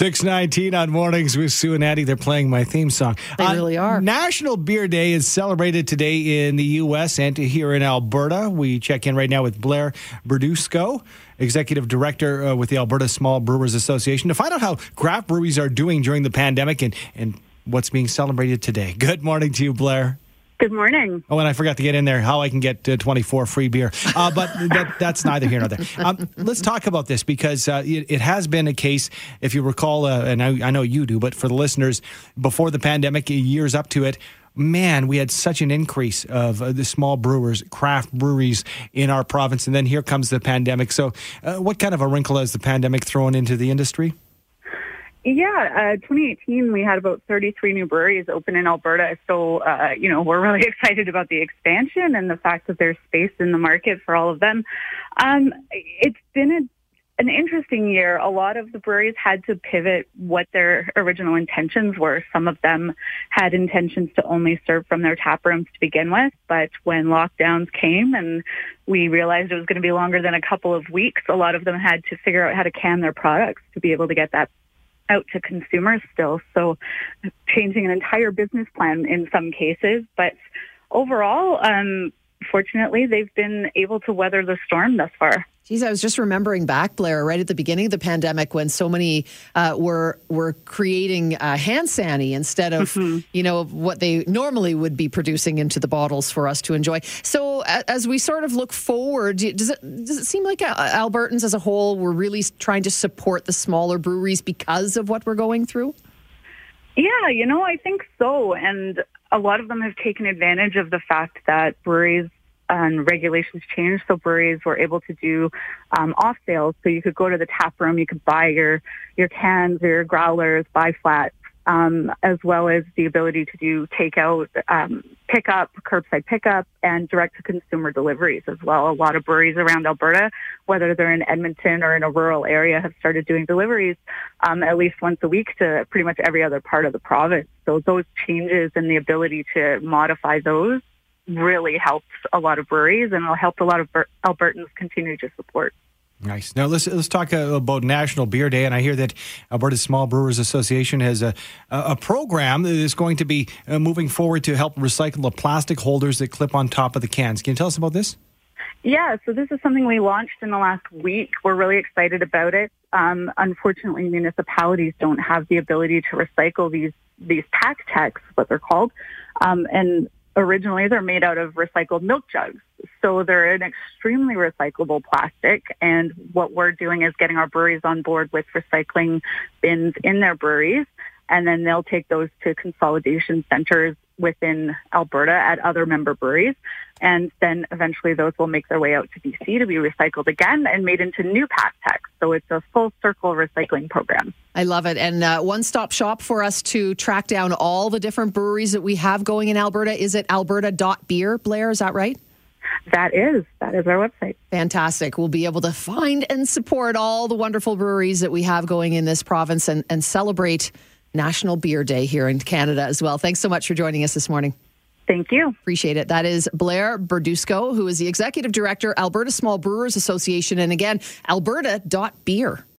619 on mornings with Sue and Addie. They're playing my theme song. They uh, really are. National Beer Day is celebrated today in the U.S. and here in Alberta. We check in right now with Blair Berdusco, Executive Director uh, with the Alberta Small Brewers Association, to find out how craft breweries are doing during the pandemic and, and what's being celebrated today. Good morning to you, Blair. Good morning. Oh, and I forgot to get in there how I can get uh, 24 free beer. Uh, but that, that's neither here nor there. Um, let's talk about this because uh, it, it, has been a case, if you recall, uh, and I, I, know you do, but for the listeners, before the pandemic, years up to it, man, we had such an increase of uh, the small brewers, craft breweries in our province. And then here comes the pandemic. So, uh, what kind of a wrinkle has the pandemic thrown into the industry? Yeah, uh, 2018 we had about 33 new breweries open in Alberta. So, uh, you know, we're really excited about the expansion and the fact that there's space in the market for all of them. Um, it's been a, an interesting year. A lot of the breweries had to pivot what their original intentions were. Some of them had intentions to only serve from their tap rooms to begin with, but when lockdowns came and we realized it was going to be longer than a couple of weeks, a lot of them had to figure out how to can their products to be able to get that out to consumers still. So changing an entire business plan in some cases, but overall, um, fortunately, they've been able to weather the storm thus far. Geez, I was just remembering back, Blair, right at the beginning of the pandemic when so many uh, were were creating uh, hand sani instead of mm-hmm. you know what they normally would be producing into the bottles for us to enjoy. So as we sort of look forward, does it does it seem like uh, Albertans as a whole were really trying to support the smaller breweries because of what we're going through? Yeah, you know, I think so, and a lot of them have taken advantage of the fact that breweries and regulations changed, so breweries were able to do um, off sales. So you could go to the tap room, you could buy your your cans or your growlers, buy flats, um, as well as the ability to do takeout, um, pickup, curbside pickup, and direct to consumer deliveries as well. A lot of breweries around Alberta, whether they're in Edmonton or in a rural area, have started doing deliveries um, at least once a week to pretty much every other part of the province. So those changes and the ability to modify those really helps a lot of breweries and it'll help a lot of Albertans continue to support. Nice. Now let's let's talk uh, about National Beer Day, and I hear that Alberta Small Brewers Association has a a program that is going to be uh, moving forward to help recycle the plastic holders that clip on top of the cans. Can you tell us about this? Yeah, so this is something we launched in the last week. We're really excited about it. Um, unfortunately, municipalities don't have the ability to recycle these these PakTechs, what they're called, um, and originally they're made out of recycled milk jugs. So they're an extremely recyclable plastic. And what we're doing is getting our breweries on board with recycling bins in their breweries. And then they'll take those to consolidation centers within Alberta at other member breweries. And then eventually those will make their way out to BC to be recycled again and made into new PakTech. So it's a full circle recycling program. I love it. And uh, one stop shop for us to track down all the different breweries that we have going in Alberta is it alberta.beer, Blair? Is that right? That is. That is our website. Fantastic. We'll be able to find and support all the wonderful breweries that we have going in this province and, and celebrate National Beer Day here in Canada as well. Thanks so much for joining us this morning. Thank you. Appreciate it. That is Blair Berdusco, who is the Executive Director, Alberta Small Brewers Association. And again, alberta.beer.